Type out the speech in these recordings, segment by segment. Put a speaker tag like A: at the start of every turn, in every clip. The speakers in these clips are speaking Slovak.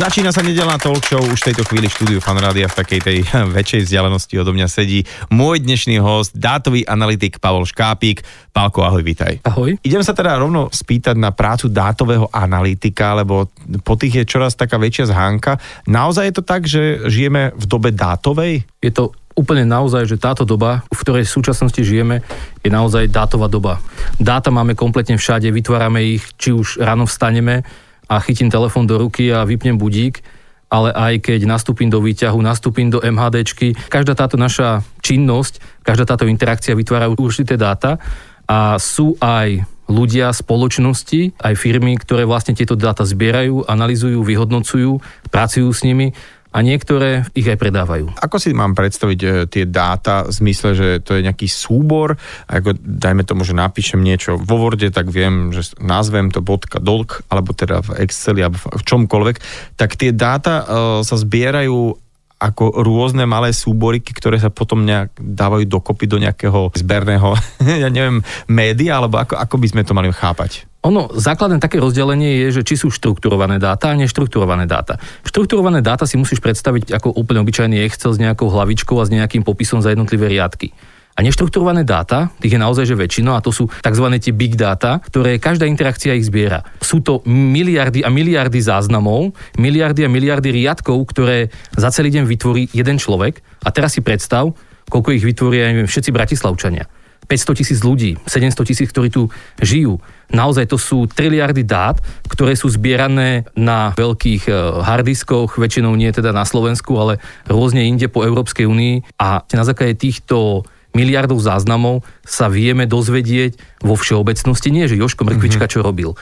A: Začína sa nedelná talk show, už v tejto chvíli štúdiu Fanrádia v takej tej väčšej vzdialenosti odo mňa sedí môj dnešný host, dátový analytik Pavol Škápik. Pálko, ahoj, vítaj.
B: Ahoj.
A: Idem sa teda rovno spýtať na prácu dátového analytika, lebo po tých je čoraz taká väčšia zhánka. Naozaj je to tak, že žijeme v dobe dátovej?
B: Je to úplne naozaj, že táto doba, v ktorej v súčasnosti žijeme, je naozaj dátová doba. Dáta máme kompletne všade, vytvárame ich, či už ráno vstaneme, a chytím telefón do ruky a vypnem budík, ale aj keď nastúpim do výťahu, nastúpim do MHDčky, každá táto naša činnosť, každá táto interakcia vytvára určité dáta a sú aj ľudia, spoločnosti, aj firmy, ktoré vlastne tieto dáta zbierajú, analizujú, vyhodnocujú, pracujú s nimi a niektoré ich aj predávajú.
A: Ako si mám predstaviť e, tie dáta v zmysle, že to je nejaký súbor, ako dajme tomu, že napíšem niečo vo Worde, tak viem, že nazvem to .dolk, alebo teda v Exceli, alebo v čomkoľvek, tak tie dáta e, sa zbierajú ako rôzne malé súboriky, ktoré sa potom nejak dávajú dokopy do nejakého zberného, ja neviem, média, alebo ako, ako by sme to mali chápať?
B: Ono, základné také rozdelenie je, že či sú štrukturované dáta a neštrukturované dáta. Štrukturované dáta si musíš predstaviť ako úplne obyčajný Excel s nejakou hlavičkou a s nejakým popisom za jednotlivé riadky. A neštrukturované dáta, tých je naozaj že väčšina, a to sú tzv. tie big data, ktoré každá interakcia ich zbiera. Sú to miliardy a miliardy záznamov, miliardy a miliardy riadkov, ktoré za celý deň vytvorí jeden človek. A teraz si predstav, koľko ich vytvoria neviem, všetci bratislavčania. 500 tisíc ľudí, 700 tisíc, ktorí tu žijú. Naozaj to sú triliardy dát, ktoré sú zbierané na veľkých e, hardiskoch, väčšinou nie teda na Slovensku, ale rôzne inde po Európskej únii a na základe týchto miliardov záznamov sa vieme dozvedieť vo všeobecnosti, nie že Joško Mrkvička mm-hmm. čo robil,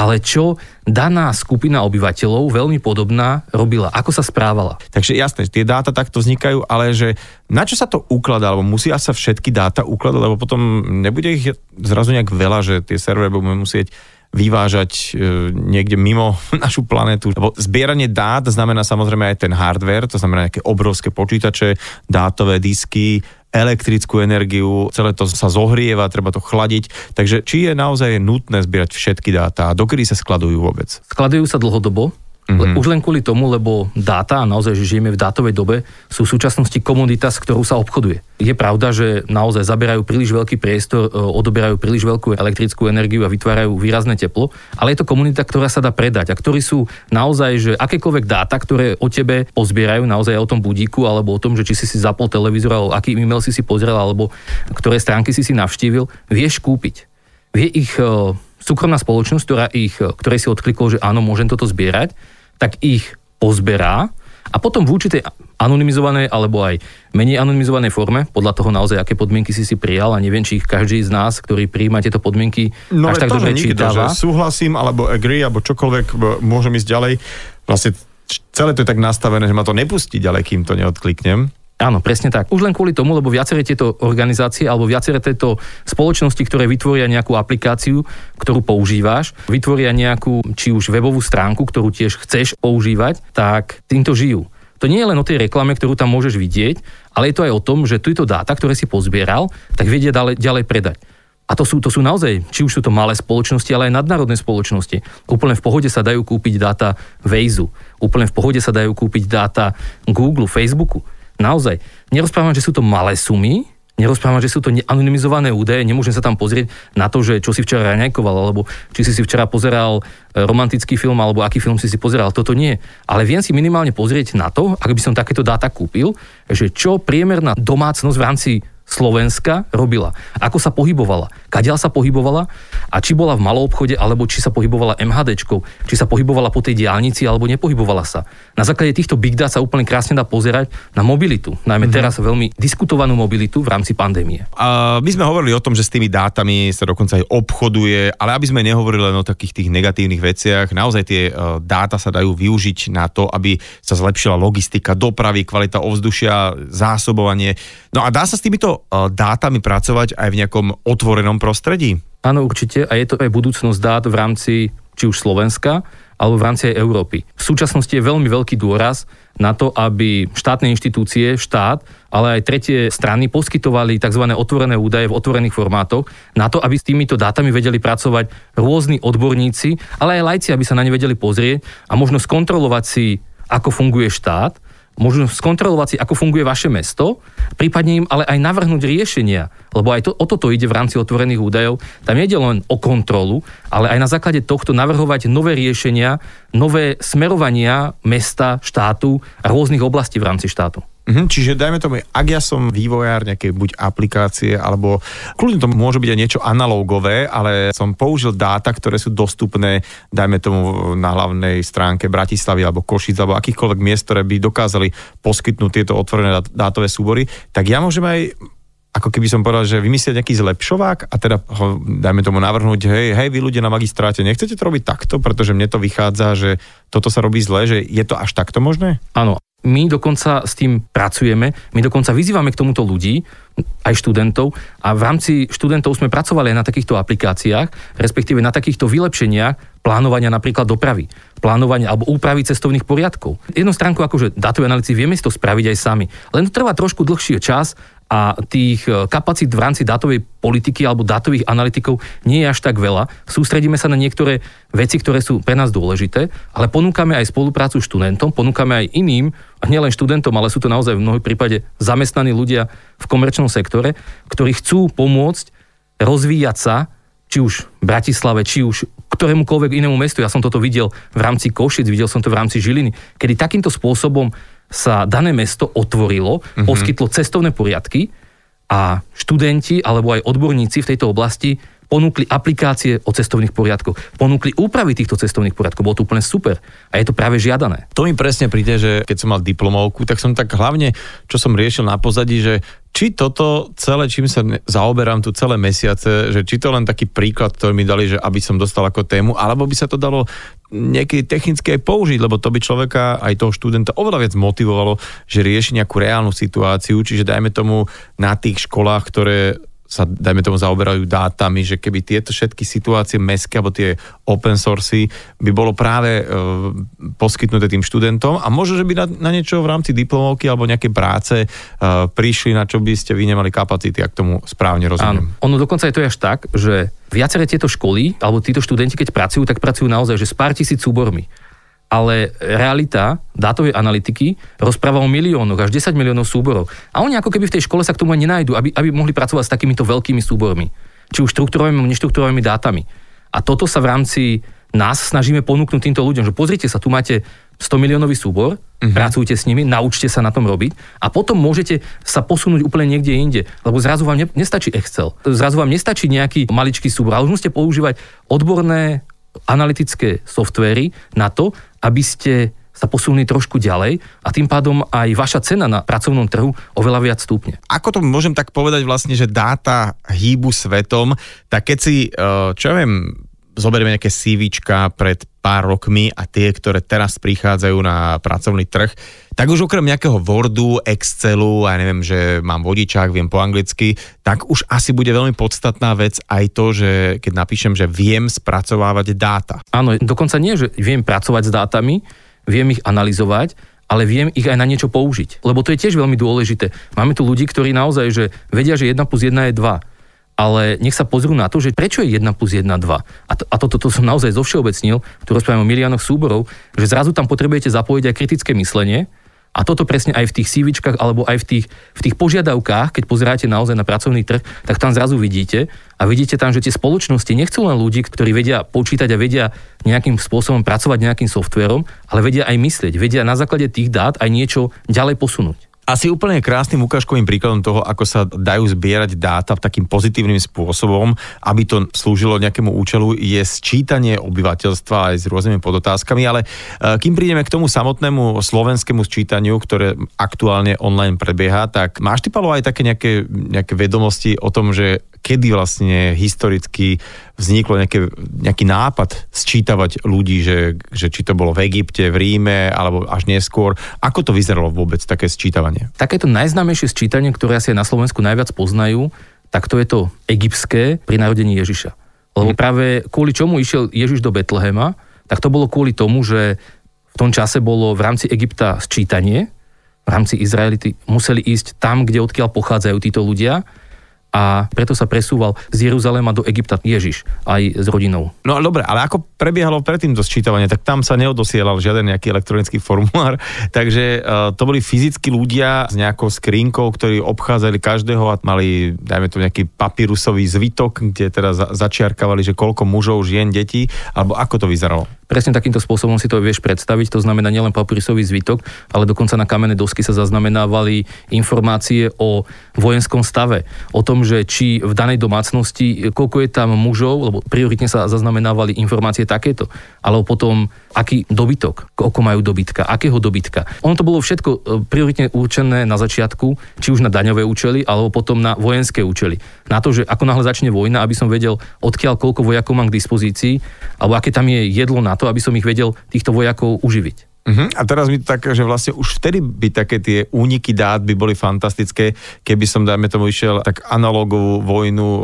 B: ale čo daná skupina obyvateľov, veľmi podobná, robila, ako sa správala.
A: Takže jasné, tie dáta takto vznikajú, ale že na čo sa to ukladá, alebo musia sa všetky dáta ukladať, lebo potom nebude ich zrazu nejak veľa, že tie servery budeme musieť vyvážať e, niekde mimo našu planetu. Lebo zbieranie dát znamená samozrejme aj ten hardware, to znamená nejaké obrovské počítače, dátové disky, elektrickú energiu, celé to sa zohrieva, treba to chladiť. Takže či je naozaj nutné zbierať všetky dáta a dokedy sa skladujú vôbec?
B: Skladujú sa dlhodobo, Mm-hmm. Už len kvôli tomu, lebo dáta, a naozaj, že žijeme v dátovej dobe, sú v súčasnosti komunita, s ktorou sa obchoduje. Je pravda, že naozaj zaberajú príliš veľký priestor, e, odoberajú príliš veľkú elektrickú energiu a vytvárajú výrazné teplo, ale je to komunita, ktorá sa dá predať a ktorí sú naozaj, že akékoľvek dáta, ktoré o tebe pozbierajú, naozaj o tom budíku alebo o tom, že či si si zapol televízor alebo aký e-mail si si pozrel alebo ktoré stránky si si navštívil, vieš kúpiť. Vie ich e, súkromná spoločnosť, ktorá ich, ktorej si odklikol, že áno, môžem toto zbierať, tak ich pozberá a potom v určitej anonymizovanej alebo aj menej anonymizovanej forme, podľa toho naozaj, aké podmienky si si prijal a neviem, či ich každý z nás, ktorý prijíma tieto podmienky,
A: no, až tak dobre čítava. Že súhlasím, alebo agree, alebo čokoľvek, môžem ísť ďalej. Vlastne celé to je tak nastavené, že ma to nepustí ďalej, kým to neodkliknem.
B: Áno, presne tak. Už len kvôli tomu, lebo viaceré tieto organizácie alebo viaceré tieto spoločnosti, ktoré vytvoria nejakú aplikáciu, ktorú používáš, vytvoria nejakú, či už webovú stránku, ktorú tiež chceš používať, tak týmto žijú. To nie je len o tej reklame, ktorú tam môžeš vidieť, ale je to aj o tom, že tieto dáta, ktoré si pozbieral, tak vedia ďalej, ďalej predať. A to sú, to sú naozaj, či už sú to malé spoločnosti, ale aj nadnárodné spoločnosti. Úplne v pohode sa dajú kúpiť dáta Waze, úplne v pohode sa dajú kúpiť dáta Google, Facebooku. Naozaj. Nerozprávam, že sú to malé sumy, nerozprávam, že sú to anonymizované údaje, nemôžem sa tam pozrieť na to, že čo si včera raňajkoval, alebo či si si včera pozeral e, romantický film, alebo aký film si si pozeral. Toto nie. Ale viem si minimálne pozrieť na to, ak by som takéto dáta kúpil, že čo priemerná domácnosť v rámci Slovenska robila. Ako sa pohybovala, kadiaľ sa pohybovala a či bola v malom obchode, alebo či sa pohybovala MHDčkou, či sa pohybovala po tej diálnici, alebo nepohybovala sa. Na základe týchto big data sa úplne krásne dá pozerať na mobilitu, najmä mm-hmm. teraz veľmi diskutovanú mobilitu v rámci pandémie.
A: A my sme hovorili o tom, že s tými dátami sa dokonca aj obchoduje, ale aby sme nehovorili len o takých tých negatívnych veciach, naozaj tie uh, dáta sa dajú využiť na to, aby sa zlepšila logistika, dopravy, kvalita ovzdušia, zásobovanie. No a dá sa s týmito dátami pracovať aj v nejakom otvorenom prostredí?
B: Áno, určite. A je to aj budúcnosť dát v rámci či už Slovenska, alebo v rámci aj Európy. V súčasnosti je veľmi veľký dôraz na to, aby štátne inštitúcie, štát, ale aj tretie strany poskytovali tzv. otvorené údaje v otvorených formátoch na to, aby s týmito dátami vedeli pracovať rôzni odborníci, ale aj lajci, aby sa na ne vedeli pozrieť a možno skontrolovať si, ako funguje štát možno skontrolovať si, ako funguje vaše mesto, prípadne im ale aj navrhnúť riešenia, lebo aj to, o toto ide v rámci otvorených údajov. Tam ide len o kontrolu, ale aj na základe tohto navrhovať nové riešenia, nové smerovania mesta, štátu a rôznych oblastí v rámci štátu.
A: Mhm, čiže dajme tomu, ak ja som vývojár nejakej buď aplikácie, alebo kľudne to môže byť aj niečo analógové, ale som použil dáta, ktoré sú dostupné, dajme tomu na hlavnej stránke Bratislavy alebo Košic alebo akýchkoľvek miest, ktoré by dokázali poskytnúť tieto otvorené dátové súbory, tak ja môžem aj ako keby som povedal, že vymyslieť nejaký zlepšovák a teda ho, dajme tomu navrhnúť, hej, hej, vy ľudia na magistráte, nechcete to robiť takto, pretože mne to vychádza, že toto sa robí zle, že je to až takto možné?
B: Áno, my dokonca s tým pracujeme, my dokonca vyzývame k tomuto ľudí, aj študentov a v rámci študentov sme pracovali aj na takýchto aplikáciách, respektíve na takýchto vylepšeniach plánovania napríklad dopravy, plánovania alebo úpravy cestovných poriadkov. Jednu stránku akože datové analýzy vieme si to spraviť aj sami, len to trvá trošku dlhší čas a tých e, kapacít v rámci dátovej politiky alebo dátových analytikov nie je až tak veľa. Sústredíme sa na niektoré veci, ktoré sú pre nás dôležité, ale ponúkame aj spoluprácu študentom, ponúkame aj iným, a nielen študentom, ale sú to naozaj v mnohých prípade zamestnaní ľudia v komerčnom sektore, ktorí chcú pomôcť rozvíjať sa, či už v Bratislave, či už ktorémukoľvek inému mestu. Ja som toto videl v rámci Košic, videl som to v rámci Žiliny, kedy takýmto spôsobom sa dané mesto otvorilo, mm-hmm. poskytlo cestovné poriadky a študenti alebo aj odborníci v tejto oblasti ponúkli aplikácie o cestovných poriadkoch, ponúkli úpravy týchto cestovných poriadkov, bolo to úplne super. A je to práve žiadané.
A: To mi presne príde, že keď som mal diplomovku, tak som tak hlavne, čo som riešil na pozadí, že či toto celé, čím sa zaoberám tu celé mesiace, že či to len taký príklad, ktorý mi dali, že aby som dostal ako tému, alebo by sa to dalo niekedy technicky aj použiť, lebo to by človeka, aj toho študenta oveľa viac motivovalo, že rieši nejakú reálnu situáciu, čiže dajme tomu na tých školách, ktoré sa, dajme tomu, zaoberajú dátami, že keby tieto všetky situácie mestské alebo tie open sourcy by bolo práve e, poskytnuté tým študentom a možno, že by na, na niečo v rámci diplomovky alebo nejaké práce e, prišli, na čo by ste vy nemali kapacity, ak tomu správne rozumiem.
B: Áno. Ono dokonca je to až tak, že viaceré tieto školy alebo títo študenti, keď pracujú, tak pracujú naozaj že s pár tisíc súbormi ale realita dátovej analytiky rozpráva o miliónoch, až 10 miliónov súborov. A oni ako keby v tej škole sa k tomu ani nenájdu, aby, aby mohli pracovať s takýmito veľkými súbormi. Či už štruktúrovými, neštruktúrovými dátami. A toto sa v rámci nás snažíme ponúknuť týmto ľuďom, že pozrite sa, tu máte 100 miliónový súbor, uh-huh. pracujte s nimi, naučte sa na tom robiť a potom môžete sa posunúť úplne niekde inde, lebo zrazu vám ne, nestačí Excel, zrazu vám nestačí nejaký maličký súbor, ale už musíte používať odborné analytické softvery na to, aby ste sa posunuli trošku ďalej a tým pádom aj vaša cena na pracovnom trhu oveľa viac stúpne.
A: Ako to môžem tak povedať vlastne, že dáta hýbu svetom, tak keď si, eh, čo ja viem, zoberieme nejaké CVčka pred pár rokmi a tie, ktoré teraz prichádzajú na pracovný trh, tak už okrem nejakého Wordu, Excelu, a ja neviem, že mám vodičák, viem po anglicky, tak už asi bude veľmi podstatná vec aj to, že keď napíšem, že viem spracovávať dáta.
B: Áno, dokonca nie, že viem pracovať s dátami, viem ich analyzovať, ale viem ich aj na niečo použiť. Lebo to je tiež veľmi dôležité. Máme tu ľudí, ktorí naozaj že vedia, že 1 plus 1 je 2 ale nech sa pozrú na to, že prečo je 1 plus 1 2. A, to, a toto to, som naozaj zovšeobecnil, tu rozprávame o miliónoch súborov, že zrazu tam potrebujete zapojiť aj kritické myslenie, a toto presne aj v tých CVčkách alebo aj v tých, v tých požiadavkách, keď pozeráte naozaj na pracovný trh, tak tam zrazu vidíte a vidíte tam, že tie spoločnosti nechcú len ľudí, ktorí vedia počítať a vedia nejakým spôsobom pracovať nejakým softverom, ale vedia aj myslieť, vedia na základe tých dát aj niečo ďalej posunúť.
A: Asi úplne krásnym ukážkovým príkladom toho, ako sa dajú zbierať dáta takým pozitívnym spôsobom, aby to slúžilo nejakému účelu, je sčítanie obyvateľstva aj s rôznymi podotázkami, ale e, kým prídeme k tomu samotnému slovenskému sčítaniu, ktoré aktuálne online prebieha, tak máš ty, Palo, aj také nejaké, nejaké vedomosti o tom, že kedy vlastne historicky vzniklo nejaké, nejaký nápad sčítavať ľudí, že, že či to bolo v Egypte, v Ríme, alebo až neskôr. Ako to vyzeralo vôbec, také sčítavanie?
B: Takéto najznámejšie sčítanie, ktoré asi na Slovensku najviac poznajú, tak to je to egyptské pri narodení Ježiša. Lebo hm. práve kvôli čomu išiel Ježiš do Betlehema, tak to bolo kvôli tomu, že v tom čase bolo v rámci Egypta sčítanie, v rámci Izraelity museli ísť tam, kde odkiaľ pochádzajú títo ľudia a preto sa presúval z Jeruzalema do Egypta Ježiš aj s rodinou.
A: No dobre, ale ako prebiehalo predtým to sčítavanie, tak tam sa neodosielal žiaden nejaký elektronický formulár, takže uh, to boli fyzickí ľudia s nejakou skrinkou, ktorí obchádzali každého a mali, dajme to nejaký papírusový zvitok, kde teda za- začiarkavali, že koľko mužov, žien, detí, alebo ako to vyzeralo?
B: Presne takýmto spôsobom si to vieš predstaviť, to znamená nielen papírisový zvytok, ale dokonca na kamenné dosky sa zaznamenávali informácie o vojenskom stave, o tom, že či v danej domácnosti, koľko je tam mužov, lebo prioritne sa zaznamenávali informácie takéto, alebo potom aký dobytok, koľko majú dobytka, akého dobytka. Ono to bolo všetko e, prioritne určené na začiatku, či už na daňové účely, alebo potom na vojenské účely. Na to, že ako náhle začne vojna, aby som vedel, odkiaľ koľko vojakov mám k dispozícii, alebo aké tam je jedlo na to, aby som ich vedel týchto vojakov uživiť.
A: Uh-huh. A teraz mi to tak, že vlastne už vtedy by také tie úniky dát by boli fantastické, keby som, dajme tomu, išiel tak analogovú vojnu e,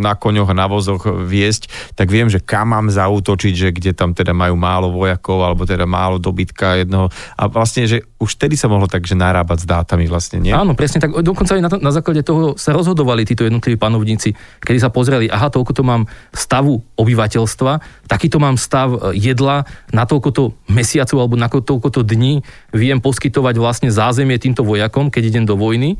A: na koňoch na vozoch viesť, tak viem, že kam mám zautočiť, že kde tam teda majú málo vojakov, alebo teda málo dobytka jednoho. A vlastne, že už vtedy sa mohlo tak, že narábať s dátami vlastne, nie?
B: Áno, presne tak. Dokonca aj na, to, na základe toho sa rozhodovali títo jednotliví panovníci, kedy sa pozreli, aha, toľko to mám stavu obyvateľstva, takýto mám stav e, jedla na toľko mesiacov alebo na toľkoto dní viem poskytovať vlastne zázemie týmto vojakom, keď idem do vojny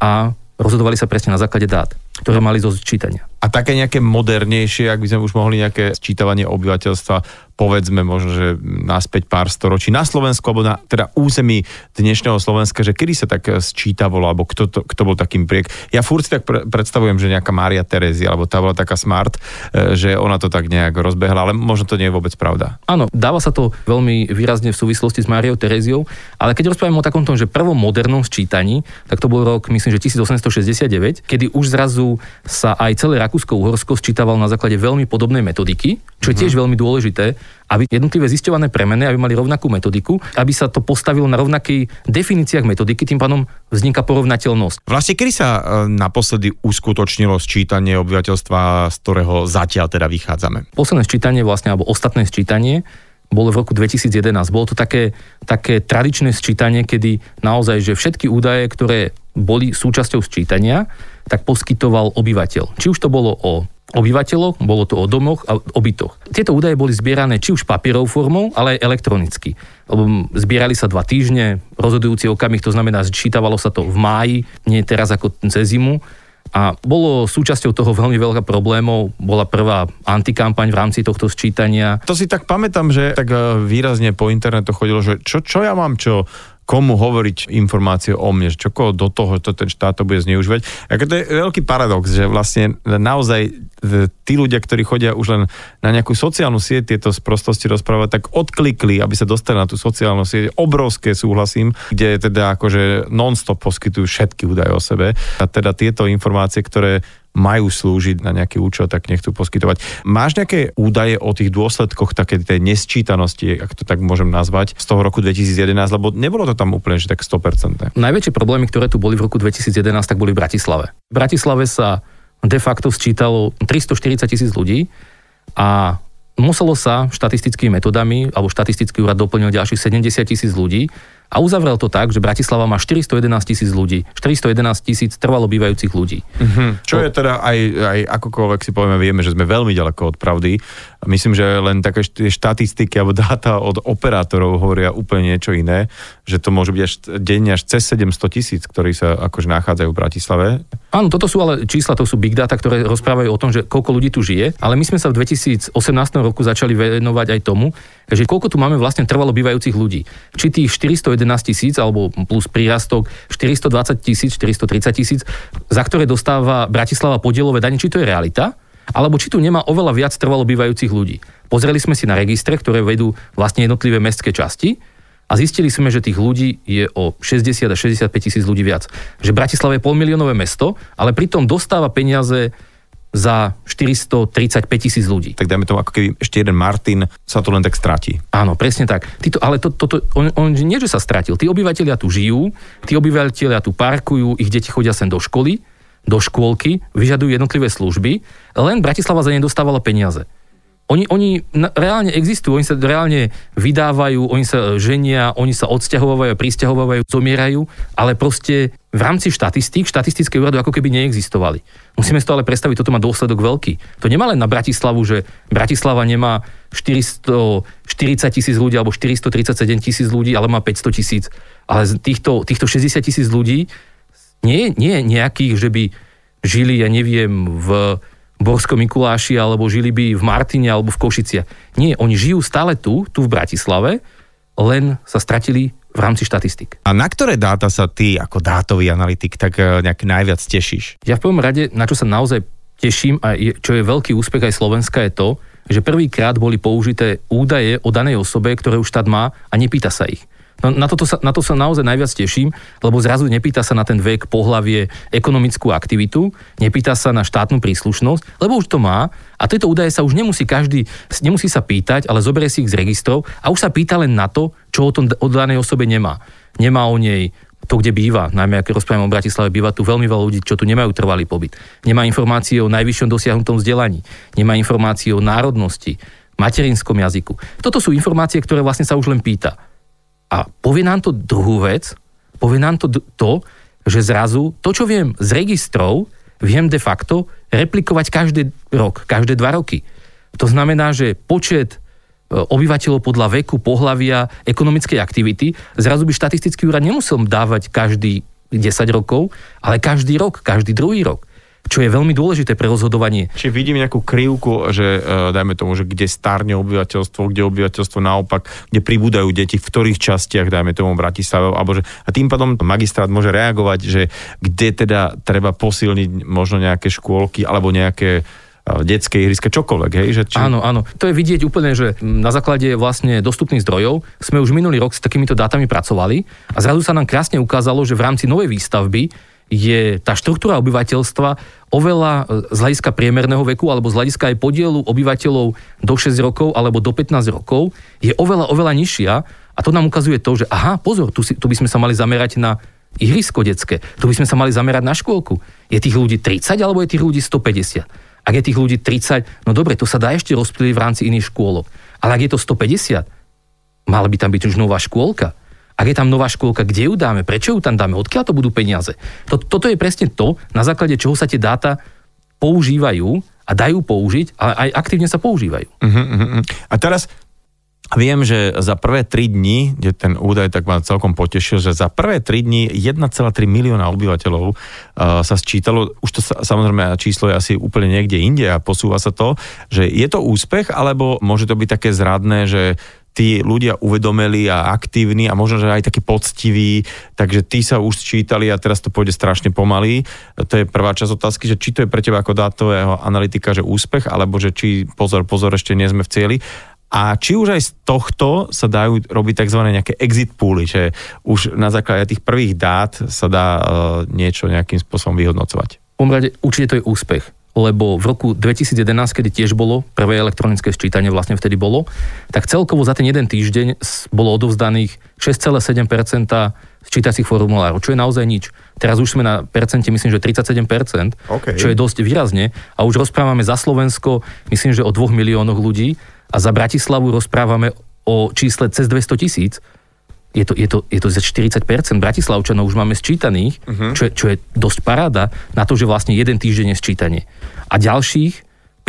B: a rozhodovali sa presne na základe dát, ktoré mali zo sčítania.
A: A také nejaké modernejšie, ak by sme už mohli nejaké sčítavanie obyvateľstva povedzme možno, že naspäť pár storočí na Slovensku, alebo na teda území dnešného Slovenska, že kedy sa tak sčítavalo, alebo kto, to, kto bol takým priek. Ja furt si tak pre, predstavujem, že nejaká Mária Terezia, alebo tá bola taká smart, e, že ona to tak nejak rozbehla, ale možno to nie je vôbec pravda.
B: Áno, dáva sa to veľmi výrazne v súvislosti s Máriou Tereziou, ale keď rozprávame o takom tom, že prvom modernom sčítaní, tak to bol rok, myslím, že 1869, kedy už zrazu sa aj celé Rakúsko-Uhorsko sčítavalo na základe veľmi podobnej metodiky, čo je mhm. tiež veľmi dôležité, aby jednotlivé zisťované premeny, aby mali rovnakú metodiku, aby sa to postavilo na rovnakých definíciách metodiky, tým pádom vzniká porovnateľnosť.
A: Vlastne kedy sa e, naposledy uskutočnilo sčítanie obyvateľstva, z ktorého zatiaľ teda vychádzame?
B: Posledné sčítanie vlastne, alebo ostatné sčítanie, bolo v roku 2011. Bolo to také, také tradičné sčítanie, kedy naozaj, že všetky údaje, ktoré boli súčasťou sčítania, tak poskytoval obyvateľ. Či už to bolo o obyvateľov, bolo to o domoch a o bytoch. Tieto údaje boli zbierané či už papierov formou, ale aj elektronicky. Zbierali sa dva týždne, rozhodujúci okamih, to znamená, čítavalo sa to v máji, nie teraz ako cez zimu. A bolo súčasťou toho veľmi veľká problémov. Bola prvá antikampaň v rámci tohto sčítania.
A: To si tak pamätám, že tak eh, výrazne po internetu chodilo, že čo, čo ja mám čo komu hovoriť informácie o mne, čo do toho to ten štát to bude zneužívať. Ako to je veľký paradox, že vlastne naozaj tí ľudia, ktorí chodia už len na nejakú sociálnu sieť tieto sprostosti rozprávať, tak odklikli, aby sa dostali na tú sociálnu sieť. Obrovské súhlasím, kde teda akože non-stop poskytujú všetky údaje o sebe. A teda tieto informácie, ktoré majú slúžiť na nejaký účel, tak nechcú poskytovať. Máš nejaké údaje o tých dôsledkoch také tej nesčítanosti, ak to tak môžem nazvať, z toho roku 2011, lebo nebolo to tam úplne že tak 100%.
B: Najväčšie problémy, ktoré tu boli v roku 2011, tak boli v Bratislave. V Bratislave sa de facto sčítalo 340 tisíc ľudí a muselo sa štatistickými metodami, alebo štatistický úrad doplnil ďalších 70 tisíc ľudí, a uzavrel to tak, že Bratislava má 411 tisíc ľudí, 411 tisíc trvalo bývajúcich ľudí.
A: Mm-hmm. Čo je teda aj, aj akokoľvek si povieme, vieme, že sme veľmi ďaleko od pravdy. Myslím, že len také štatistiky alebo dáta od operátorov hovoria úplne niečo iné, že to môže byť až denne až cez 700 tisíc, ktorí sa akože nachádzajú v Bratislave.
B: Áno, toto sú ale čísla, to sú big data, ktoré rozprávajú o tom, že koľko ľudí tu žije, ale my sme sa v 2018 roku začali venovať aj tomu, že koľko tu máme vlastne trvalo bývajúcich ľudí. Či tých 411 tisíc alebo plus prírastok 420 tisíc, 430 tisíc, za ktoré dostáva Bratislava podielové dane, či to je realita, alebo či tu nemá oveľa viac trvalo bývajúcich ľudí. Pozreli sme si na registre, ktoré vedú vlastne jednotlivé mestské časti a zistili sme, že tých ľudí je o 60 a 65 tisíc ľudí viac. Že Bratislava je polmiliónové mesto, ale pritom dostáva peniaze za 435 tisíc ľudí.
A: Tak dajme tomu, ako keby ešte jeden Martin sa to len tak stratí.
B: Áno, presne tak. Títo, ale to, to, to, on, on nie, že sa stratil. Tí obyvateľia tu žijú, tí obyvateľia tu parkujú, ich deti chodia sem do školy, do škôlky, vyžadujú jednotlivé služby, len Bratislava za ne dostávala peniaze. Oni, oni reálne existujú, oni sa reálne vydávajú, oni sa ženia, oni sa odsťahovajú, pristahovajú, zomierajú, ale proste v rámci štatistík, štatistické úrady ako keby neexistovali. Musíme si to ale predstaviť, toto má dôsledok veľký. To nemá len na Bratislavu, že Bratislava nemá 440 tisíc ľudí alebo 437 tisíc ľudí, ale má 500 tisíc. Ale týchto, týchto 60 tisíc ľudí nie, nie nejakých, že by žili, ja neviem, v Borskom Mikuláši, alebo žili by v Martine, alebo v Košiciach. Nie, oni žijú stále tu, tu v Bratislave, len sa stratili v rámci štatistik.
A: A na ktoré dáta sa ty ako dátový analytik tak e, nejak najviac tešíš?
B: Ja v prvom rade, na čo sa naozaj teším a je, čo je veľký úspech aj Slovenska je to, že prvýkrát boli použité údaje o danej osobe, ktoré už štát má a nepýta sa ich. No, na, toto sa, na to sa naozaj najviac teším, lebo zrazu nepýta sa na ten vek, pohlavie, ekonomickú aktivitu, nepýta sa na štátnu príslušnosť, lebo už to má a tieto údaje sa už nemusí každý, nemusí sa pýtať, ale zoberie si ich z registrov a už sa pýta len na to, čo o, tom, o danej osobe nemá. Nemá o nej to, kde býva, najmä ako rozprávame o Bratislave, býva tu veľmi veľa ľudí, čo tu nemajú trvalý pobyt. Nemá informácie o najvyššom dosiahnutom vzdelaní, nemá informácie o národnosti, materinskom jazyku. Toto sú informácie, ktoré vlastne sa už len pýta. A povie nám to druhú vec, povie nám to to, že zrazu to, čo viem z registrov, viem de facto replikovať každý rok, každé dva roky. To znamená, že počet e, obyvateľov podľa veku, pohlavia, ekonomickej aktivity, zrazu by štatistický úrad nemusel dávať každý 10 rokov, ale každý rok, každý druhý rok čo je veľmi dôležité pre rozhodovanie.
A: Čiže vidím nejakú krivku, že uh, dajme tomu, že kde starne obyvateľstvo, kde obyvateľstvo naopak, kde pribúdajú deti, v ktorých častiach, dajme tomu Bratislave, alebo že, a tým pádom magistrát môže reagovať, že kde teda treba posilniť možno nejaké škôlky alebo nejaké detské ihriska, čokoľvek. Hej? Že
B: či... Áno, áno. To je vidieť úplne, že na základe vlastne dostupných zdrojov sme už minulý rok s takýmito dátami pracovali a zrazu sa nám krásne ukázalo, že v rámci novej výstavby je tá štruktúra obyvateľstva oveľa e, z hľadiska priemerného veku alebo z hľadiska aj podielu obyvateľov do 6 rokov alebo do 15 rokov je oveľa, oveľa nižšia a to nám ukazuje to, že aha, pozor, tu, si, tu by sme sa mali zamerať na ihrisko detské, tu by sme sa mali zamerať na škôlku. Je tých ľudí 30 alebo je tých ľudí 150? Ak je tých ľudí 30, no dobre, to sa dá ešte rozptýliť v rámci iných škôlok. Ale ak je to 150, mala by tam byť už nová škôlka. Ak je tam nová škôlka, kde ju dáme, prečo ju tam dáme, odkiaľ to budú peniaze. Toto je presne to, na základe čoho sa tie dáta používajú a dajú použiť, ale aj aktívne sa používajú. Uh-huh, uh-huh.
A: A teraz Viem, že za prvé 3 dní, kde ten údaj tak ma celkom potešil, že za prvé 3 dní 1,3 milióna obyvateľov uh, sa sčítalo, už to sa, samozrejme číslo je asi úplne niekde inde a posúva sa to, že je to úspech, alebo môže to byť také zradné, že tí ľudia uvedomili a aktívni a možno, že aj takí poctiví, takže tí sa už sčítali a teraz to pôjde strašne pomaly. To je prvá časť otázky, že či to je pre teba ako dátového analytika, že úspech, alebo že či pozor, pozor, ešte nie sme v cieli. A či už aj z tohto sa dajú robiť tzv. nejaké exit pooly, že už na základe tých prvých dát sa dá uh, niečo nejakým spôsobom vyhodnocovať?
B: V určite to je úspech lebo v roku 2011, kedy tiež bolo prvé elektronické sčítanie, vlastne vtedy bolo, tak celkovo za ten jeden týždeň bolo odovzdaných 6,7% sčítacích formulárov, čo je naozaj nič. Teraz už sme na percente, myslím, že 37%, okay. čo je dosť výrazne. A už rozprávame za Slovensko, myslím, že o 2 miliónoch ľudí a za Bratislavu rozprávame o čísle cez 200 tisíc je to, je to, je to za 40% Bratislavčanov už máme sčítaných, uh-huh. čo, je, čo je dosť paráda na to, že vlastne jeden týždeň je sčítanie. A ďalších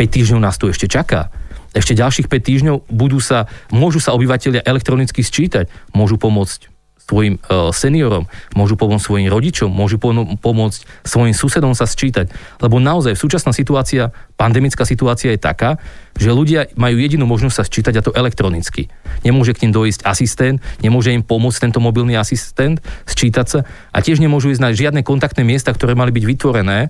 B: 5 týždňov nás tu ešte čaká. Ešte ďalších 5 týždňov budú sa, môžu sa obyvateľia elektronicky sčítať, môžu pomôcť svojim uh, seniorom, môžu pomôcť svojim rodičom, môžu pomôcť svojim susedom sa sčítať. Lebo naozaj súčasná situácia, pandemická situácia je taká, že ľudia majú jedinú možnosť sa sčítať a to elektronicky. Nemôže k ním dojsť asistent, nemôže im pomôcť tento mobilný asistent sčítať sa a tiež nemôžu ísť na žiadne kontaktné miesta, ktoré mali byť vytvorené,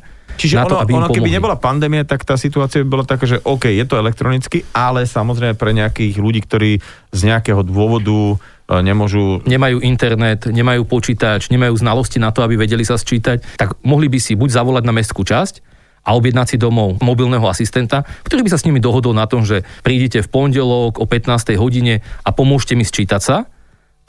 A: Čiže na to, ono, ono keby nebola pandémia, tak tá situácia by bola taká, že OK, je to elektronicky, ale samozrejme pre nejakých ľudí, ktorí z nejakého dôvodu E, nemôžu...
B: Nemajú internet, nemajú počítač, nemajú znalosti na to, aby vedeli sa sčítať, tak mohli by si buď zavolať na mestskú časť, a objednať si domov mobilného asistenta, ktorý by sa s nimi dohodol na tom, že prídete v pondelok o 15. hodine a pomôžte mi sčítať sa,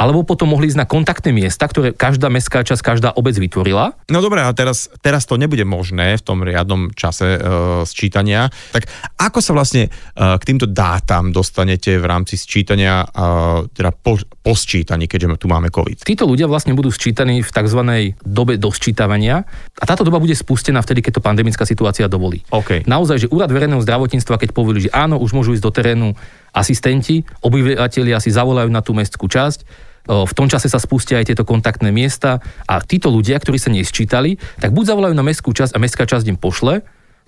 B: alebo potom mohli ísť na kontaktné miesta, ktoré každá mestská časť, každá obec vytvorila.
A: No dobré, a teraz, teraz to nebude možné v tom riadnom čase e, sčítania. Tak ako sa vlastne e, k týmto dátam dostanete v rámci sčítania, e, teda po, po sčítaní, keďže tu máme COVID?
B: Títo ľudia vlastne budú sčítaní v tzv. dobe dosčítavania a táto doba bude spustená vtedy, keď to pandemická situácia dovolí.
A: Okay.
B: Naozaj, že úrad verejného zdravotníctva, keď povolí, že áno, už môžu ísť do terénu asistenti, obyvateľia si zavolajú na tú mestskú časť, v tom čase sa spustia aj tieto kontaktné miesta a títo ľudia, ktorí sa nesčítali, tak buď zavolajú na mestskú časť a mestská časť im pošle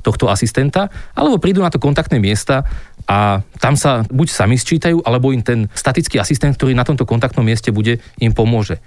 B: tohto asistenta, alebo prídu na to kontaktné miesta a tam sa buď sami sčítajú, alebo im ten statický asistent, ktorý na tomto kontaktnom mieste bude, im pomôže.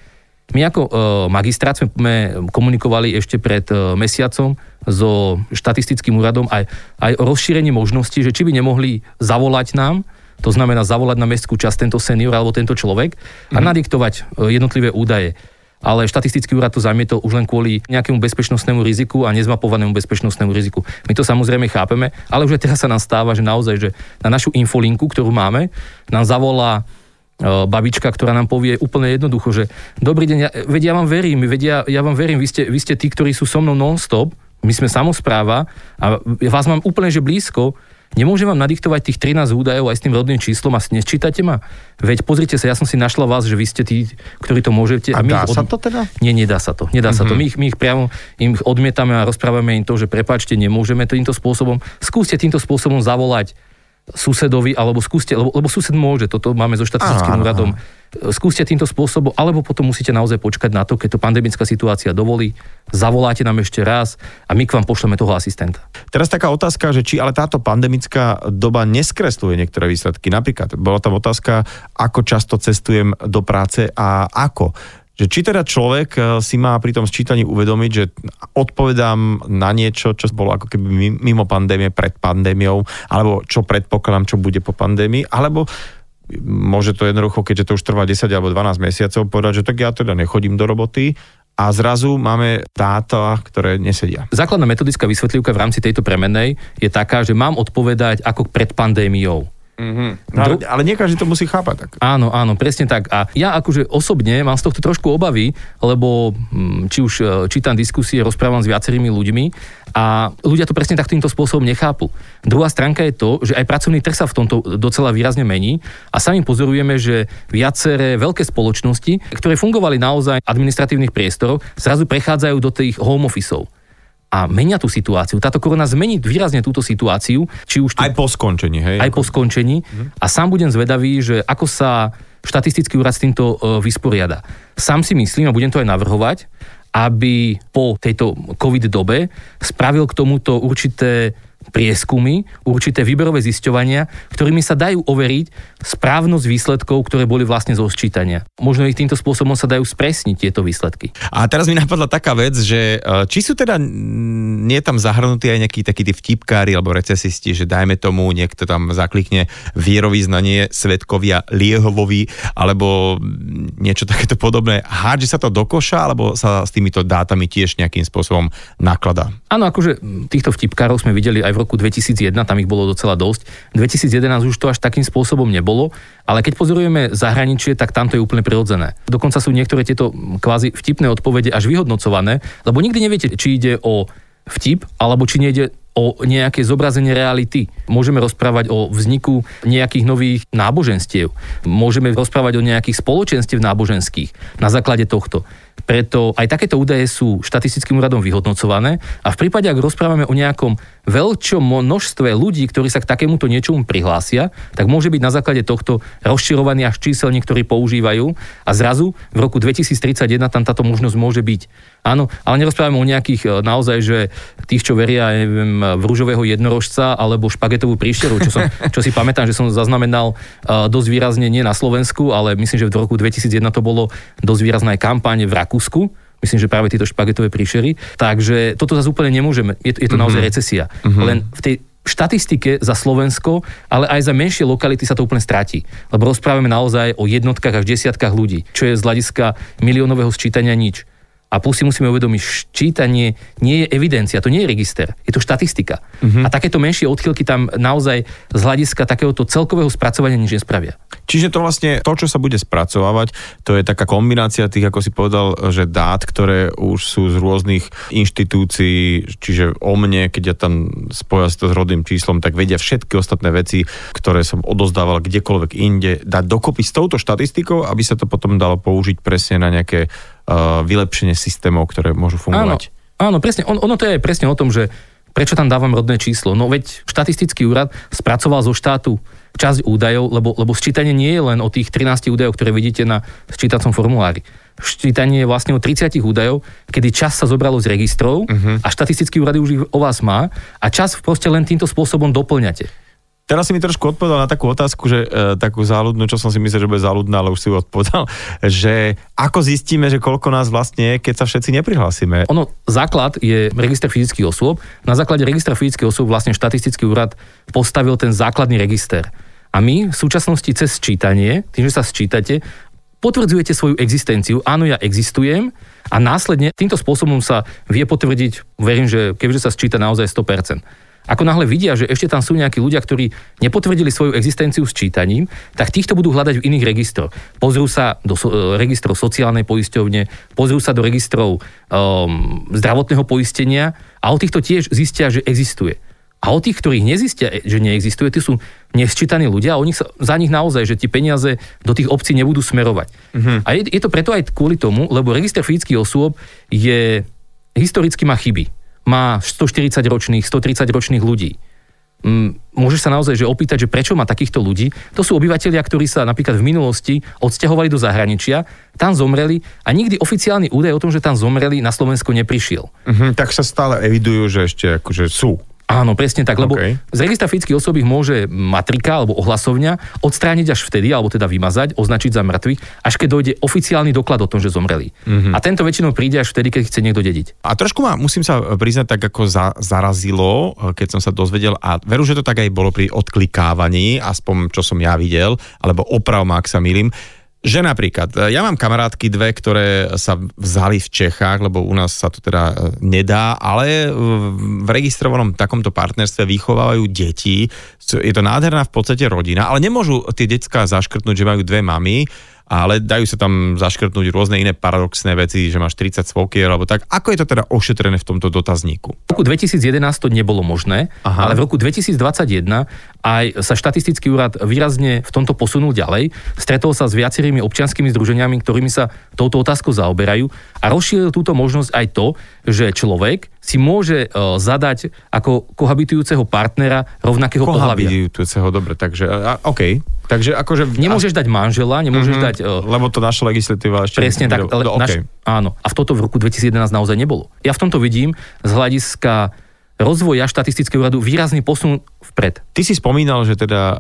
B: My ako e, magistrát sme komunikovali ešte pred e, mesiacom so štatistickým úradom aj, aj o rozšírení možností, že či by nemohli zavolať nám to znamená zavolať na mestskú časť tento senior alebo tento človek a mm-hmm. nadiktovať e, jednotlivé údaje. Ale štatistický úrad to zamietol už len kvôli nejakému bezpečnostnému riziku a nezmapovanému bezpečnostnému riziku. My to samozrejme chápeme, ale už aj teraz sa nám stáva, že naozaj, že na našu infolinku, ktorú máme, nám zavolá e, babička, ktorá nám povie úplne jednoducho, že dobrý deň, ja, veď ja vám verím, veď ja, ja vám verím, vy ste, vy ste tí, ktorí sú so mnou non-stop, my sme samozpráva a vás mám úplne že blízko, Nemôžem vám nadiktovať tých 13 údajov aj s tým rodným číslom a nesčítate ma? Veď pozrite sa, ja som si našla vás, že vy ste tí, ktorí to môžete.
A: A, a dá od... sa to teda?
B: Nie, nedá sa to. Nedá mm-hmm. sa to. My ich, my ich priamo im odmietame a rozprávame im to, že prepáčte, nemôžeme týmto spôsobom. Skúste týmto spôsobom zavolať susedovi, alebo skúste, lebo, lebo sused môže, toto máme so štatistickým úradom, skúste týmto spôsobom, alebo potom musíte naozaj počkať na to, keď to pandemická situácia dovolí, zavoláte nám ešte raz a my k vám pošleme toho asistenta.
A: Teraz taká otázka, že či ale táto pandemická doba neskresluje niektoré výsledky. Napríklad bola tam otázka, ako často cestujem do práce a ako že či teda človek eh, si má pri tom sčítaní uvedomiť, že odpovedám na niečo, čo bolo ako keby mimo pandémie, pred pandémiou, alebo čo predpokladám, čo bude po pandémii, alebo môže to jednoducho, keďže to už trvá 10 alebo 12 mesiacov, povedať, že tak ja teda nechodím do roboty, a zrazu máme dáta, ktoré nesedia.
B: Základná metodická vysvetlivka v rámci tejto premenej je taká, že mám odpovedať ako pred pandémiou.
A: Mm-hmm. No, ale, ale nie každý to musí chápať tak.
B: Áno, áno, presne tak. A ja akože osobne mám z tohto trošku obavy, lebo hm, či už e, čítam diskusie, rozprávam s viacerými ľuďmi a ľudia to presne tak týmto spôsobom nechápu. Druhá stránka je to, že aj pracovný trh sa v tomto docela výrazne mení a sami pozorujeme, že viaceré veľké spoločnosti, ktoré fungovali naozaj administratívnych priestoroch, zrazu prechádzajú do tých home officeov a menia tú situáciu. Táto korona zmení výrazne túto situáciu. Či už
A: tu, aj po skončení, hej?
B: Aj po skončení. Mhm. A sám budem zvedavý, že ako sa štatistický úrad s týmto e, vysporiada. Sám si myslím, a budem to aj navrhovať, aby po tejto COVID dobe spravil k tomuto určité prieskumy, určité výberové zisťovania, ktorými sa dajú overiť správnosť výsledkov, ktoré boli vlastne zo sčítania. Možno ich týmto spôsobom sa dajú spresniť tieto výsledky.
A: A teraz mi napadla taká vec, že e, či sú teda nie tam zahrnutí aj nejakí takí tí vtipkári alebo recesisti, že dajme tomu, niekto tam zaklikne vierovýznanie svetkovia Liehovovi alebo niečo takéto podobné. Hádže sa to do koša alebo sa s týmito dátami tiež nejakým spôsobom nakladá?
B: Áno, akože týchto vtipkárov sme videli aj v roku 2001, tam ich bolo docela dosť. 2011 už to až takým spôsobom nebolo, ale keď pozorujeme zahraničie, tak tam to je úplne prirodzené. Dokonca sú niektoré tieto kvázi vtipné odpovede až vyhodnocované, lebo nikdy neviete, či ide o vtip, alebo či nejde o nejaké zobrazenie reality. Môžeme rozprávať o vzniku nejakých nových náboženstiev. Môžeme rozprávať o nejakých spoločenstiev náboženských na základe tohto. Preto aj takéto údaje sú štatistickým úradom vyhodnocované a v prípade, ak rozprávame o nejakom veľčom množstve ľudí, ktorí sa k takémuto niečomu prihlásia, tak môže byť na základe tohto rozširovaný až čísel niektorí používajú a zrazu v roku 2031 tam táto možnosť môže byť. Áno, ale nerozprávame o nejakých e, naozaj, že tých, čo veria neviem, v rúžového jednorožca alebo špagetovú príšeru, čo, som, čo si pamätám, že som zaznamenal uh, dosť výrazne nie na Slovensku, ale myslím, že v roku 2001 to bolo dosť výrazná kampaň v Rakúsku, myslím, že práve tieto špagetové príšery. Takže toto zase úplne nemôžeme, je, je to naozaj mm-hmm. recesia. Mm-hmm. Len v tej štatistike za Slovensko, ale aj za menšie lokality sa to úplne stratí. Lebo rozprávame naozaj o jednotkách až desiatkách ľudí, čo je z hľadiska miliónového sčítania nič. A plus si musíme uvedomiť, ščítanie nie je evidencia, to nie je register, je to štatistika. Uh-huh. A takéto menšie odchylky tam naozaj z hľadiska takéhoto celkového spracovania nič nespravia.
A: Čiže to vlastne, to, čo sa bude spracovávať, to je taká kombinácia tých, ako si povedal, že dát, ktoré už sú z rôznych inštitúcií, čiže o mne, keď ja tam spoja to s rodným číslom, tak vedia všetky ostatné veci, ktoré som odozdával kdekoľvek inde, dať dokopy s touto štatistikou, aby sa to potom dalo použiť presne na nejaké vylepšenie systémov, ktoré môžu fungovať.
B: Áno, áno presne. On, ono to je presne o tom, že prečo tam dávam rodné číslo. No veď štatistický úrad spracoval zo štátu časť údajov, lebo, lebo sčítanie nie je len o tých 13 údajov, ktoré vidíte na sčítacom formulári. Sčítanie je vlastne o 30 údajov, kedy čas sa zobralo z registrov uh-huh. a štatistický úrad už ich o vás má a čas proste len týmto spôsobom doplňate.
A: Teraz si mi trošku odpovedal na takú otázku, že e, takú záľudnú, čo som si myslel, že bude záľudná, ale už si ju odpovedal, že ako zistíme, že koľko nás vlastne je, keď sa všetci neprihlásime?
B: Ono, základ je register fyzických osôb. Na základe registra fyzických osôb vlastne štatistický úrad postavil ten základný register. A my v súčasnosti cez sčítanie, tým, že sa sčítate, potvrdzujete svoju existenciu. Áno, ja existujem, a následne týmto spôsobom sa vie potvrdiť, verím, že keďže sa sčíta naozaj 100%. Ako náhle vidia, že ešte tam sú nejakí ľudia, ktorí nepotvrdili svoju existenciu s čítaním, tak týchto budú hľadať v iných registroch. Pozrú sa do so, e, registrov sociálnej poisťovne, pozrú sa do registrov um, zdravotného poistenia a o týchto tiež zistia, že existuje. A o tých, ktorých nezistia, že neexistuje, tí sú nesčítaní ľudia a oni sa, za nich naozaj, že tie peniaze do tých obcí nebudú smerovať. Mm-hmm. A je, je to preto aj kvôli tomu, lebo register fyzických osôb je historicky má chyby má 140 ročných, 130 ročných ľudí. Mm, môžeš sa naozaj že opýtať, že prečo má takýchto ľudí. To sú obyvateľia, ktorí sa napríklad v minulosti odsťahovali do zahraničia, tam zomreli a nikdy oficiálny údaj o tom, že tam zomreli na Slovensko neprišiel.
A: Uh-huh, tak sa stále evidujú, že ešte akože sú.
B: Áno, presne tak, lebo okay. z registra fyzických ich môže matrika alebo ohlasovňa odstrániť až vtedy, alebo teda vymazať, označiť za mŕtvych, až keď dojde oficiálny doklad o tom, že zomreli. Mm-hmm. A tento väčšinou príde až vtedy, keď chce niekto dediť.
A: A trošku ma, musím sa priznať, tak ako za, zarazilo, keď som sa dozvedel, a veru, že to tak aj bolo pri odklikávaní, aspoň čo som ja videl, alebo oprav ma, ak sa milím, že napríklad, e, ja mám kamarátky dve, ktoré sa vzali v Čechách, lebo u nás sa to teda e, nedá, ale v registrovanom takomto partnerstve vychovávajú deti. Je to nádherná v podstate rodina, ale nemôžu tie decka zaškrtnúť, že majú dve mamy, ale dajú sa tam zaškrtnúť rôzne iné paradoxné veci, že máš 30 svokier alebo tak. Ako je to teda ošetrené v tomto dotazníku?
B: V roku 2011 to nebolo možné, Aha. ale v roku 2021 aj sa štatistický úrad výrazne v tomto posunul ďalej. Stretol sa s viacerými občianskými združeniami, ktorými sa touto otázkou zaoberajú a rozšíril túto možnosť aj to, že človek si môže uh, zadať ako kohabitujúceho partnera rovnakého pohľavia.
A: Kohabitujúceho, dobre, takže uh, OK. Takže akože...
B: Nemôžeš a... dať manžela, nemôžeš mm-hmm, dať... Uh,
A: lebo to naša legislatíva ešte...
B: Presne tak. No, okay. naš, áno. A v toto v roku 2011 naozaj nebolo. Ja v tomto vidím z hľadiska rozvoja štatistického úradu výrazný posun vpred.
A: Ty si spomínal, že teda e,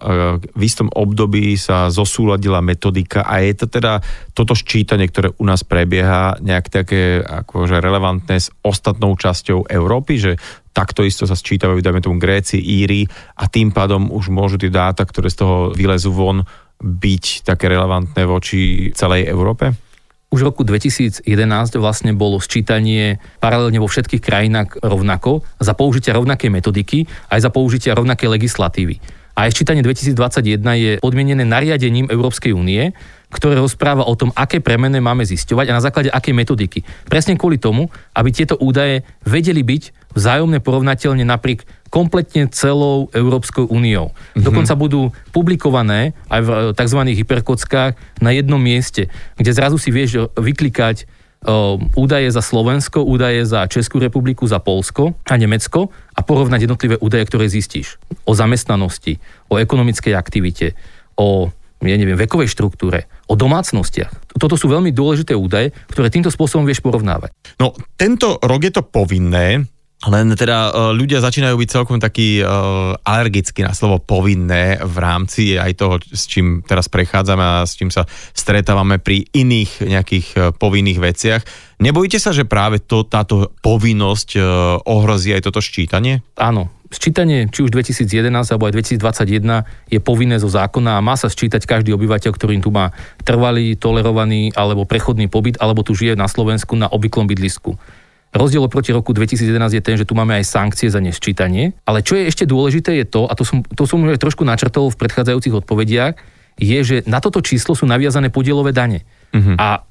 A: v istom období sa zosúladila metodika a je to teda toto ščítanie, ktoré u nás prebieha nejak také akože relevantné s ostatnou časťou Európy, že takto isto sa sčítavajú, dajme tomu Gréci, Íri a tým pádom už môžu tie dáta, ktoré z toho vylezú von, byť také relevantné voči celej Európe?
B: Už v roku 2011 vlastne bolo sčítanie paralelne vo všetkých krajinách rovnako, za použitia rovnakej metodiky, aj za použitia rovnakej legislatívy. A aj sčítanie 2021 je podmienené nariadením Európskej únie, ktoré rozpráva o tom, aké premenné máme zisťovať a na základe akej metodiky. Presne kvôli tomu, aby tieto údaje vedeli byť vzájomne porovnateľne napriek kompletne celou Európskou úniou. Mm-hmm. Dokonca budú publikované aj v tzv. hyperkockách na jednom mieste, kde zrazu si vieš vyklikať údaje za Slovensko, údaje za Českú republiku, za Polsko a Nemecko a porovnať jednotlivé údaje, ktoré zistíš o zamestnanosti, o ekonomickej aktivite, o ja neviem, vekovej štruktúre, o domácnostiach. Toto sú veľmi dôležité údaje, ktoré týmto spôsobom vieš porovnávať.
A: No, tento rok je to povinné, len teda uh, ľudia začínajú byť celkom takí uh, alergickí na slovo povinné v rámci aj toho, s čím teraz prechádzame a s čím sa stretávame pri iných nejakých uh, povinných veciach. Nebojíte sa, že práve to, táto povinnosť ohrozí aj toto ščítanie?
B: Áno, Sčítanie či už 2011 alebo aj 2021 je povinné zo zákona a má sa sčítať každý obyvateľ, ktorý tu má trvalý, tolerovaný alebo prechodný pobyt alebo tu žije na Slovensku na obvyklom bydlisku. Rozdiel oproti roku 2011 je ten, že tu máme aj sankcie za nesčítanie. Ale čo je ešte dôležité je to, a to som, to som už trošku načrtol v predchádzajúcich odpovediach, je, že na toto číslo sú naviazané podielové dane. Uh-huh. A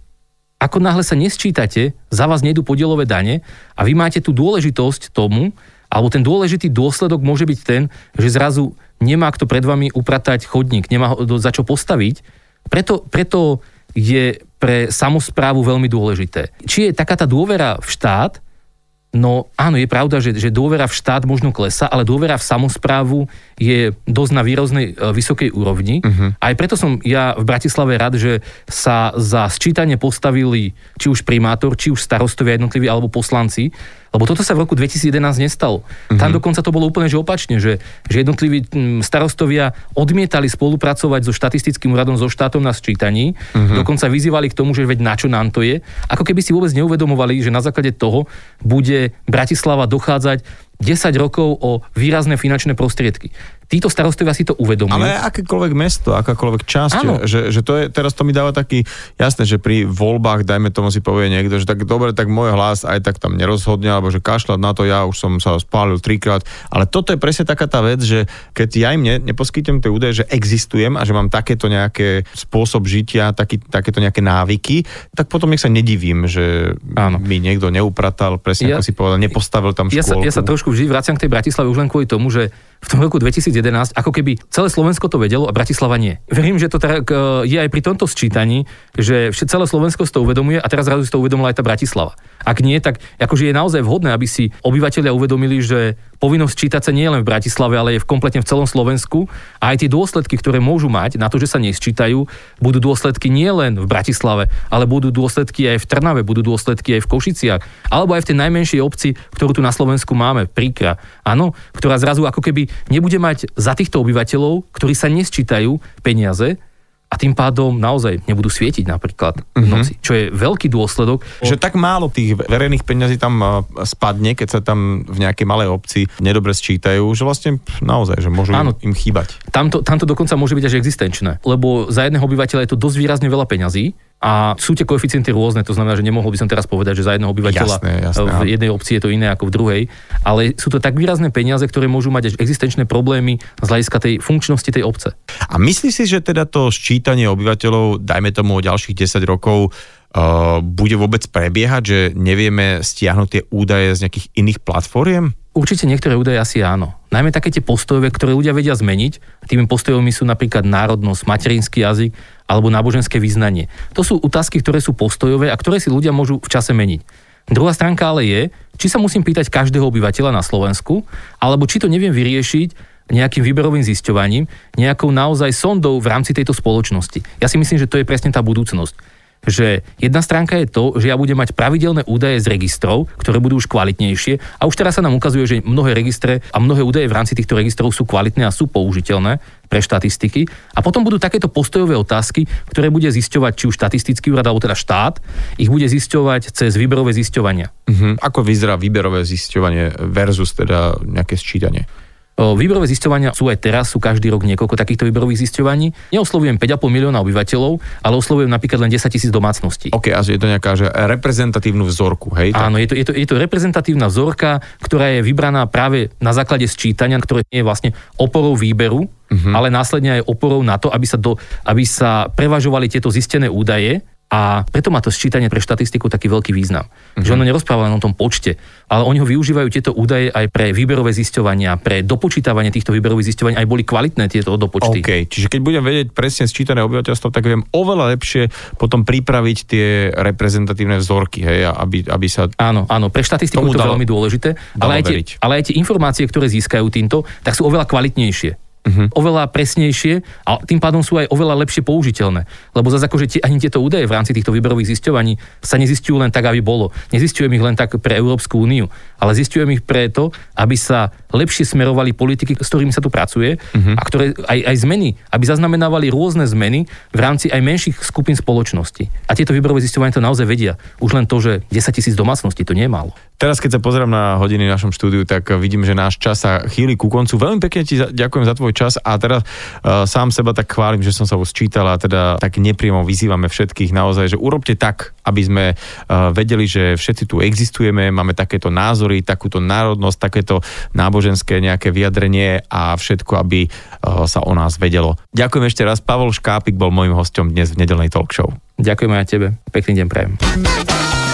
B: ako náhle sa nesčítate, za vás nejdú podielové dane a vy máte tú dôležitosť tomu, alebo ten dôležitý dôsledok môže byť ten, že zrazu nemá kto pred vami upratať chodník, nemá ho za čo postaviť. Preto, preto je pre samozprávu veľmi dôležité. Či je taká tá dôvera v štát, No áno, je pravda, že, že dôvera v štát možno klesa, ale dôvera v samozprávu je dosť na výroznej e, vysokej úrovni. Uh-huh. Aj preto som ja v Bratislave rád, že sa za sčítanie postavili či už primátor, či už starostovia jednotliví alebo poslanci, lebo toto sa v roku 2011 nestalo. Uh-huh. Tam dokonca to bolo úplne že opačne, že, že jednotliví starostovia odmietali spolupracovať so štatistickým úradom, so štátom na sčítaní, uh-huh. dokonca vyzývali k tomu, že veď na čo nám to je. Ako keby si vôbec neuvedomovali, že na základe toho bude Bratislava dochádzať 10 rokov o výrazné finančné prostriedky. Títo starostovia si to uvedomujú.
A: Ale akékoľvek mesto, akákoľvek časť, že, že to je, teraz to mi dáva taký, jasné, že pri voľbách, dajme tomu si povie niekto, že tak dobre, tak môj hlas aj tak tam nerozhodne, alebo že kašľať na to, ja už som sa spálil trikrát, ale toto je presne taká tá vec, že keď ja im ne, neposkytujem tie údaje, že existujem a že mám takéto nejaké spôsob žitia, taký, takéto nejaké návyky, tak potom nech sa nedivím, že Áno. mi niekto neupratal, presne ja, ako si povedal, nepostavil tam škôlku.
B: Ja sa, ja sa trošku vždy vraciam k tej Bratislave už len kvôli tomu, že v tom roku 2011, ako keby celé Slovensko to vedelo a Bratislava nie. Verím, že to tak je aj pri tomto sčítaní, že celé Slovensko si to uvedomuje a teraz zrazu si to uvedomila aj tá Bratislava. Ak nie, tak akože je naozaj vhodné, aby si obyvateľia uvedomili, že povinnosť čítať sa nie len v Bratislave, ale je v kompletne v celom Slovensku. A aj tie dôsledky, ktoré môžu mať na to, že sa nesčítajú, budú dôsledky nie len v Bratislave, ale budú dôsledky aj v Trnave, budú dôsledky aj v Košiciach, alebo aj v tej najmenšej obci, ktorú tu na Slovensku máme, Príkra, áno, ktorá zrazu ako keby nebude mať za týchto obyvateľov, ktorí sa nesčítajú peniaze, a tým pádom naozaj nebudú svietiť napríklad v mhm. noci, čo je veľký dôsledok.
A: Že tak málo tých verejných peňazí tam spadne, keď sa tam v nejakej malej obci nedobre sčítajú, že vlastne naozaj, že môžu Áno, im chýbať.
B: Tamto, tamto dokonca môže byť až existenčné, lebo za jedného obyvateľa je to dosť výrazne veľa peňazí a sú tie koeficienty rôzne, to znamená, že nemohol by som teraz povedať, že za jedného obyvateľa jasné, jasné, v jednej obci je to iné ako v druhej, ale sú to tak výrazné peniaze, ktoré môžu mať až existenčné problémy z hľadiska tej funkčnosti tej obce.
A: A myslíš si, že teda to ščítanie obyvateľov, dajme tomu o ďalších 10 rokov, uh, bude vôbec prebiehať, že nevieme stiahnuť tie údaje z nejakých iných platformiem?
B: Určite niektoré údaje asi áno. Najmä také tie postojové, ktoré ľudia vedia zmeniť. Tými postojovými sú napríklad národnosť, materinský jazyk alebo náboženské vyznanie. To sú otázky, ktoré sú postojové a ktoré si ľudia môžu v čase meniť. Druhá stránka ale je, či sa musím pýtať každého obyvateľa na Slovensku, alebo či to neviem vyriešiť nejakým výberovým zisťovaním, nejakou naozaj sondou v rámci tejto spoločnosti. Ja si myslím, že to je presne tá budúcnosť že jedna stránka je to, že ja budem mať pravidelné údaje z registrov, ktoré budú už kvalitnejšie a už teraz sa nám ukazuje, že mnohé registre a mnohé údaje v rámci týchto registrov sú kvalitné a sú použiteľné pre štatistiky. A potom budú takéto postojové otázky, ktoré bude zisťovať či už štatistický úrad alebo teda štát, ich bude zisťovať cez výberové zisťovania.
A: Uh-huh. Ako vyzerá výberové zisťovanie versus teda nejaké sčítanie?
B: Výberové zisťovania sú aj teraz, sú každý rok niekoľko takýchto výberových zisťovaní. Neoslovujem 5,5 milióna obyvateľov, ale oslovujem napríklad len 10 tisíc domácností.
A: OK, a je to nejaká že reprezentatívnu vzorku, hej?
B: Áno, je to, je, to, je to reprezentatívna vzorka, ktorá je vybraná práve na základe sčítania, ktoré nie je vlastne oporou výberu, uh-huh. ale následne aj oporou na to, aby sa, do, aby sa prevažovali tieto zistené údaje a preto má to sčítanie pre štatistiku taký veľký význam. Mm-hmm. Že ono nerozpráva len o tom počte, ale oni ho využívajú tieto údaje aj pre výberové zisťovania, pre dopočítavanie týchto výberových zisťovaní, aj boli kvalitné tieto dopočty.
A: OK, čiže keď budem vedieť presne sčítané obyvateľstvo, tak viem oveľa lepšie potom pripraviť tie reprezentatívne vzorky, hej, aby, aby sa...
B: Áno, áno, pre štatistiku je to dalo, veľmi dôležité, ale aj, tie, ale aj tie informácie, ktoré získajú týmto, tak sú oveľa kvalitnejšie uh-huh. oveľa presnejšie a tým pádom sú aj oveľa lepšie použiteľné. Lebo zase akože tie, ani tieto údaje v rámci týchto výberových zisťovaní sa nezistujú len tak, aby bolo. Nezistujem ich len tak pre Európsku úniu, ale zistujem ich preto, aby sa lepšie smerovali politiky, s ktorými sa tu pracuje uh-huh. a ktoré aj, aj zmeny, aby zaznamenávali rôzne zmeny v rámci aj menších skupín spoločnosti. A tieto výberové zisťovania to naozaj vedia. Už len to, že 10 tisíc domácností to nie je málo.
A: Teraz, keď sa pozerám na hodiny v našom štúdiu, tak vidím, že náš čas sa chýli ku koncu. Veľmi pekne ti ďakujem za tvoj čas a teraz uh, sám seba tak chválim, že som sa už čítal a teda tak nepriamo vyzývame všetkých naozaj, že urobte tak, aby sme uh, vedeli, že všetci tu existujeme, máme takéto názory, takúto národnosť, takéto náboženské nejaké vyjadrenie a všetko, aby uh, sa o nás vedelo. Ďakujem ešte raz. Pavol Škápik bol môjim hostom dnes v nedelnej talk show.
B: Ďakujem aj tebe. Pekný deň prajem.